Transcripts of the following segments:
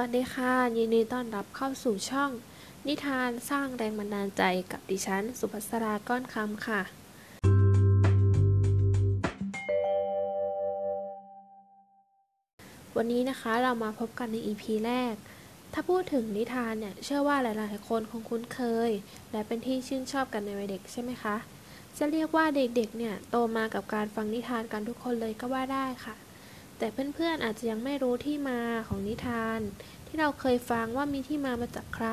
วัสดีค่ะ ยินดีต้อนรับเข้าสู่ช่อง นิทานสร้างแรงบันดาลใจกับดิฉัน สุภัสราก้อนคำค่ะ วันนี้นะคะเรามาพบกันใน EP แรก ถ้าพูดถึงนิทานเนี่ย เชื่อว่าหลายๆคนคงคุ้นเคย และเป็นที่ชื่นชอบกันในวัยเด็กใช่ไหมคะ จะเรียกว่าเด็กๆ เนี่ยโตมากับการฟังนิทานกันทุกคนเลยก็ว่าได้ค่ะ แต่เพื่อนๆอาจจะยังไม่รู้ที่มาของนิทาน ที่เราเคยฟังว่ามีที่มามาจากใคร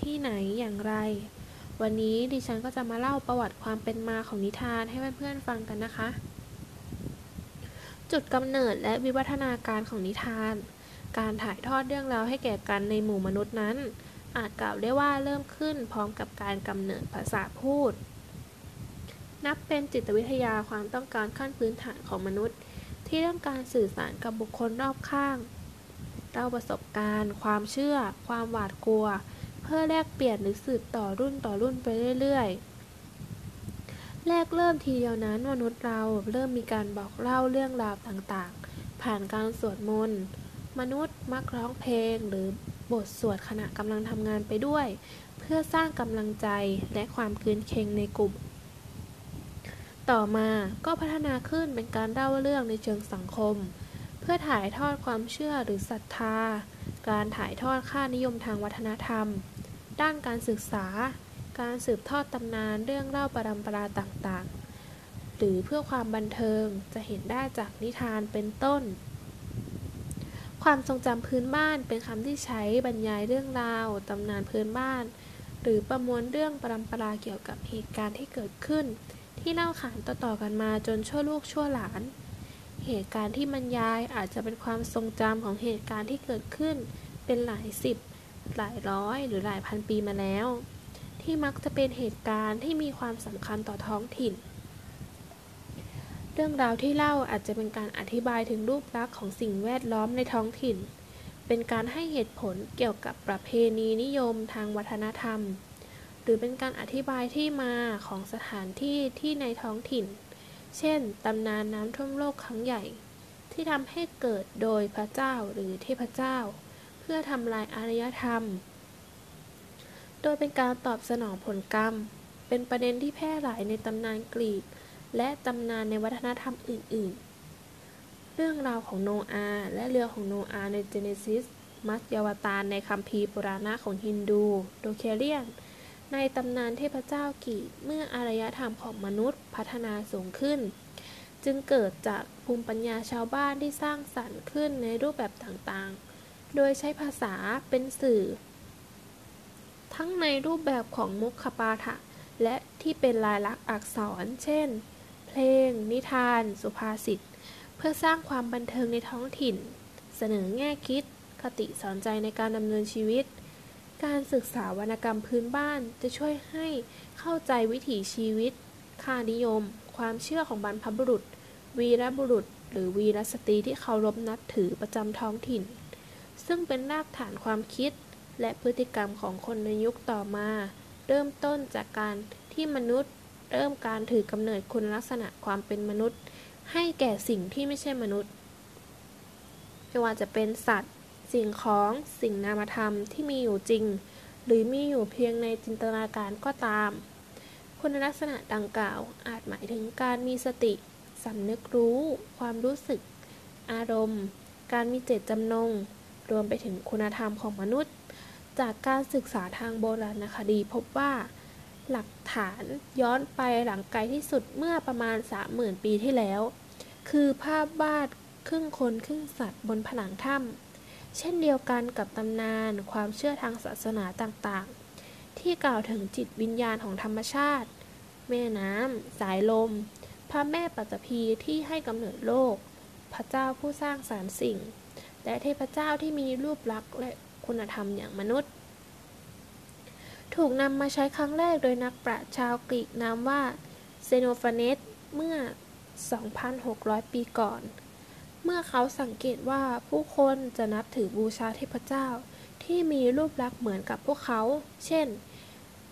ที่ไหนอย่างไร วันนี้ดิฉันก็จะมาเล่าประวัติความเป็นมาของนิทานให้เพื่อนๆฟังกันนะคะ จุดกำเนิดและวิวัฒนาการของนิทาน การถ่ายทอดเรื่องราวให้แก่กันในหมู่มนุษย์นั้น อาจกล่าวได้ว่าเริ่มขึ้นพร้อมกับการกำเนิดภาษาพูด นับเป็นจิตวิทยาความต้องการขั้นพื้นฐานของมนุษย์ ที่ต้องการสื่อสารกับบุคคลรอบข้างเล่าประสบการณ์ ความเชื่อ ความหวาดกลัว เพื่อแลกเปลี่ยนหรือสืบต่อรุ่นต่อรุ่นไปเรื่อยๆ แรกเริ่มทีเดียวนั้นมนุษย์เราเริ่มมีการบอกเล่าเรื่องราวต่างๆ ผ่านการสวดมนต์ มนุษย์มักร้องเพลงหรือบทสวดขณะกำลังทำงานไปด้วย เพื่อสร้างกำลังใจและความคืนเค็งในกลุ่ม ต่อมาก็พัฒนาขึ้นเป็นการเล่าเรื่องในเชิงสังคม เพื่อถ่ายทอดความเชื่อหรือศรัทธา การถ่ายทอดค่านิยมทางวัฒนธรรม ด้านการศึกษา การสืบทอดตำนานเรื่องเล่าประดำปราต่างๆ หรือเพื่อความบันเทิงจะเห็นได้จากนิทานเป็นต้น ความทรงจำพื้นบ้านเป็นคำที่ใช้บรรยายเรื่องราวตำนานพื้นบ้าน หรือประมวลเรื่องประดำปราเกี่ยวกับเหตุการณ์ที่เกิดขึ้น ที่เล่าขานต่อๆกันมาจนชั่วลูกชั่วหลาน เหตุการณ์ที่บรรยายอาจจะเป็นความทรงจำของเหตุการณ์ที่เกิดขึ้น เป็นหลายสิบ หลายร้อย หรือหลายพันปีมาแล้ว ที่มักจะเป็นเหตุการณ์ที่มีความสำคัญต่อท้องถิ่น เรื่องราวที่เล่าอาจจะเป็นการอธิบายถึงรูปลักษณ์ของสิ่งแวดล้อมในท้องถิ่น เป็นการให้เหตุผลเกี่ยวกับประเพณีนิยมทางวัฒนธรรม หรือเป็นการอธิบายที่มาของสถานที่ที่ในท้องถิ่น เช่น ตำนานน้ำท่วมโลกครั้งใหญ่ ที่ทำให้เกิดโดยพระเจ้าหรือเทพเจ้า เพื่อทำลายอารยธรรม โดยเป็นการตอบสนองผลกรรม เป็นประเด็นที่แพร่หลายในตำนานกรีก และตำนานในวัฒนธรรมอื่น ๆ เรื่องราวของโนอาห์และเรือของโนอาห์ในเจเนซิสมัสยาวตารในคัมภีร์ปุราณะของฮินดู โดเคเรียน ในตำนานเทพเจ้ากีเมื่ออารยธรรมของมนุษย์พัฒนาสูงขึ้น จึงเกิดจากภูมิปัญญาชาวบ้านที่สร้างสรรค์ขึ้นในรูปแบบต่างๆ โดยใช้ภาษาเป็นสื่อ ทั้งในรูปแบบของมุขปาฐะและที่เป็นลายลักษณ์อักษร เช่น เพลง นิทาน สุภาษิต เพื่อสร้างความบันเทิงในท้องถิ่น เสนอแง่คิด คติสอนใจในการดำเนินชีวิต การศึกษาวรรณกรรมพื้นบ้านจะช่วยให้เข้าใจวิถีชีวิต ค่านิยม ความเชื่อของบรรพบุรุษ วีรบุรุษ หรือวีรสตรีที่เคารพนับถือประจำท้องถิ่น ซึ่งเป็นรากฐานความคิด และพฤติกรรมของคนในยุคต่อมา เริ่มต้นจากการที่มนุษย์ เริ่มการถือกำเนิดคุณลักษณะความเป็นมนุษย์ ให้แก่สิ่งที่ไม่ใช่มนุษย์ ไม่ว่าจะเป็นสัตว์ สิ่งของสิ่งนามธรรมที่มีอยู่จริง หรือมีอยู่เพียงในจินตนาการก็ตาม คุณลักษณะดังกล่าวอาจหมายถึงการมีสติสำนึกรู้ ความรู้สึก อารมณ์ การมีเจตจำนง รวมไปถึงคุณธรรมของมนุษย์ จากการศึกษาทางโบราณคดีพบว่า หลักฐานย้อนไปหลังไกลที่สุดเมื่อประมาณ 30,000 ปีที่แล้ว คือภาพวาดครึ่งคนครึ่งสัตว์บนผนังถ้ำ เช่นเดียวกันกับตำนานความเชื่อทางศาสนาต่างๆ ที่กล่าวถึงจิตวิญญาณของธรรมชาติ แม่น้ำ สายลม พระแม่ปัจจพีที่ให้กำเนิดโลก พระเจ้าผู้สร้างสารสิ่ง และเทพเจ้าที่มีรูปลักษณ์และคุณธรรมอย่างมนุษย์ ถูกนำมาใช้ครั้งแรกโดยนักปราชญ์ชาวกรีกนามว่าเซโนฟาเนสเมื่อ 2,600 ปีก่อน เมื่อเขาสังเกตว่าผู้คนจะนับถือบูชาเทพเจ้า ที่มีรูปลักษณ์เหมือนกับพวกเขา เช่น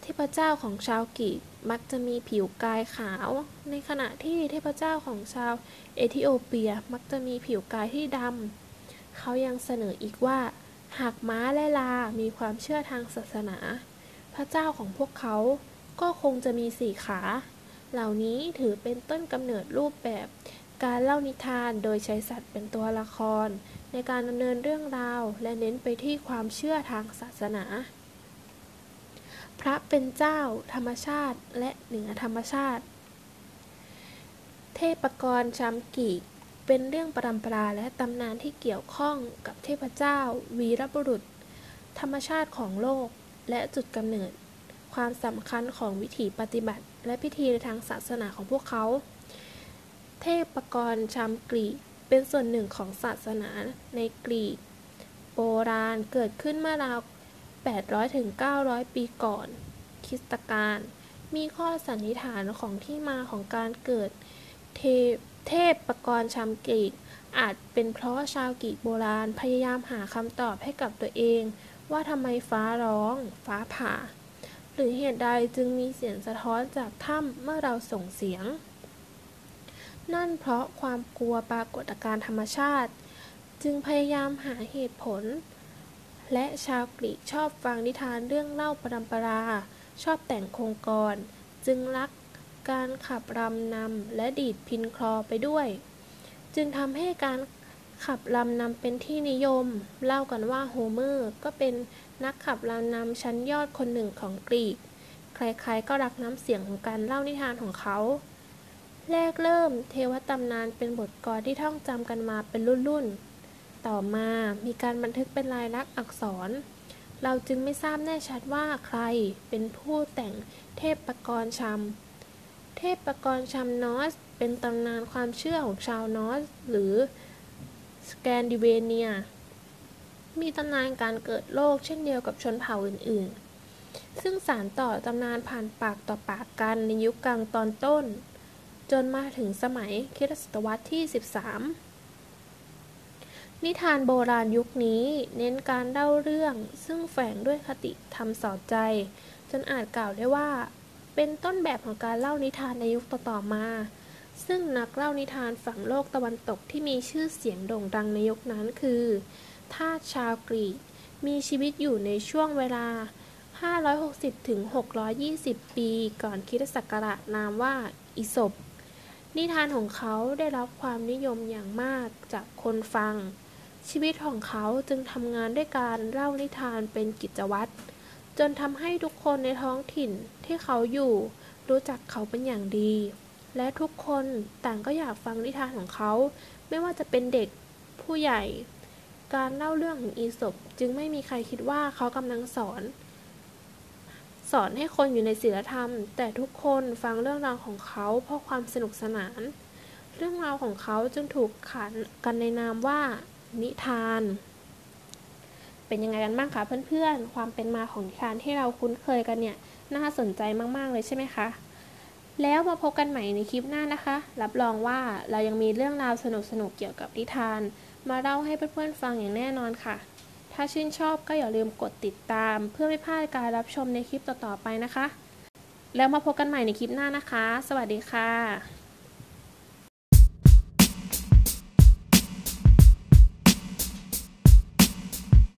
เทพเจ้าของชาวกรีกมักจะมีผิวกายขาว ในขณะที่เทพเจ้าของชาวเอธิโอเปียมักจะมีผิวกายที่ดำ เขายังเสนออีกว่า หากม้าและลา มีความเชื่อทางศาสนา พระเจ้าของพวกเขาก็คงจะมีสี่ขา เหล่านี้ถือเป็นต้นกำเนิดรูปแบบ การเล่านิทานโดยใช้สัตว์เป็นตัวละคร ในการดำเนินเรื่องราว และเน้นไปที่ความเชื่อทางศาสนา พระเป็นเจ้า ธรรมชาติ และเหนือธรรมชาติ เทพกรชำกีกเป็นเรื่องปรำปราและตำนานที่เกี่ยวข้องกับเทพเจ้า วีรบุรุษ ธรรมชาติของโลก และจุดกำเนิด ความสำคัญของวิถีปฏิบัติ และพิธีในทางศาสนาของพวกเขา เทพกรชามกรีกเป็นส่วนหนึ่งของศาสนาในกรีก โบราณเกิดขึ้นเมื่อราว 800-900 ปีก่อน คริสตกาลมีข้อสันนิษฐานของที่มาของการเกิดเทพเทพปกรณ์ชามกรีก อาจเป็นเพราะชาวกรีกโบราณพยายามหาคำตอบให้กับตัวเอง ว่าทำไมฟ้าร้อง ฟ้าผ่า หรือเหตุใดจึงมีเสียงสะท้อนจากถ้ำเมื่อเราส่งเสียง นั่นเพราะความกลัวปรากฏการธรรมชาติ จึงพยายามหาเหตุผล และชาวกรีกชอบฟังนิทานเรื่องเล่าปรำปรา ชอบแต่งโครงกร จึงรักการขับรำนำและดีดพินคลอไปด้วย จึงทำให้การขับรำนำเป็นที่นิยม เล่ากันว่าโฮเมอร์ก็เป็นนักขับรำนำชั้นยอดคนหนึ่งของกรีก ใครๆก็รักน้ำเสียงของการเล่านิทานของเขา แรกเริ่มเทวตำนานเป็นบทกรที่ท่องจำกันมาเป็นรุ่นๆ ต่อมามีการบันทึกเป็นลายลักษณ์อักษร เราจึงไม่ทราบแน่ชัดว่าใครเป็นผู้แต่งเทพประกรณ์ชำ เทพประกรชัมนอส เป็นตำนานความเชื่อของชาวนอส หรือสแกนดิเวเนีย มีตำนานการเกิดโลกเช่นเดียวกับชนเผ่าอื่นๆ ซึ่งสารต่อตำนานผ่านปากต่อปากกันในยุคกลางตอนต้น จนมาถึงสมัยคริสตศตวรรษที่ 13 นิทานโบราณยุคนี้เน้นการเล่าเรื่องซึ่งแฝงด้วยคติธรรมสอนใจ จนอาจกล่าวได้ว่า เป็นต้นแบบของการเล่านิทานในยุคต่อๆมา ซึ่งนักเล่านิทานฝั่งโลกตะวันตกที่มีชื่อเสียงโด่งดังในยุคนั้นคือทาสชาวกรีกมีชีวิตอยู่ในช่วงเวลา 560ถึง620 ปี ก่อนคริสตศักราชนามว่าอิศบ นิทานของเขาได้รับความนิยมอย่างมากจากคนฟัง ชีวิตของเขาจึงทำงานด้วยการเล่านิทานเป็นกิจวัตร จนทำให้ทุกคนในท้องถิ่นที่เขาอยู่ รู้จักเขาเป็นอย่างดี และทุกคนต่างก็อยากฟังนิทานของเขา ไม่ว่าจะเป็นเด็กผู้ใหญ่ การเล่าเรื่องของอีศบจึงไม่มีใครคิดว่าเขากำลังสอน สอนให้คนอยู่ในศีลธรรม แต่ทุกคนฟังเรื่องราวของเขาเพราะความสนุกสนาน เรื่องราวของเขาจึงถูกขานกันในนามว่า นิทาน เป็นยังไงกันบ้างคะเพื่อนๆ ความเป็นมาของนิทานที่เราคุ้นเคยกันเนี่ย น่าสนใจมากๆเลยใช่ไหมคะ แล้วมาพบกันใหม่ในคลิปหน้านะคะ รับรองว่าเรายังมีเรื่องราวสนุกๆเกี่ยวกับนิทาน มาเล่าให้เพื่อนๆฟังอย่างแน่นอนค่ะ ถ้าชื่นชอบก็อย่าลืมกดติดตาม เพื่อไม่พลาดการรับชมในคลิปต่อๆไปนะคะ แล้วมาพบกันใหม่ในคลิปหน้านะคะ สวัสดีค่ะ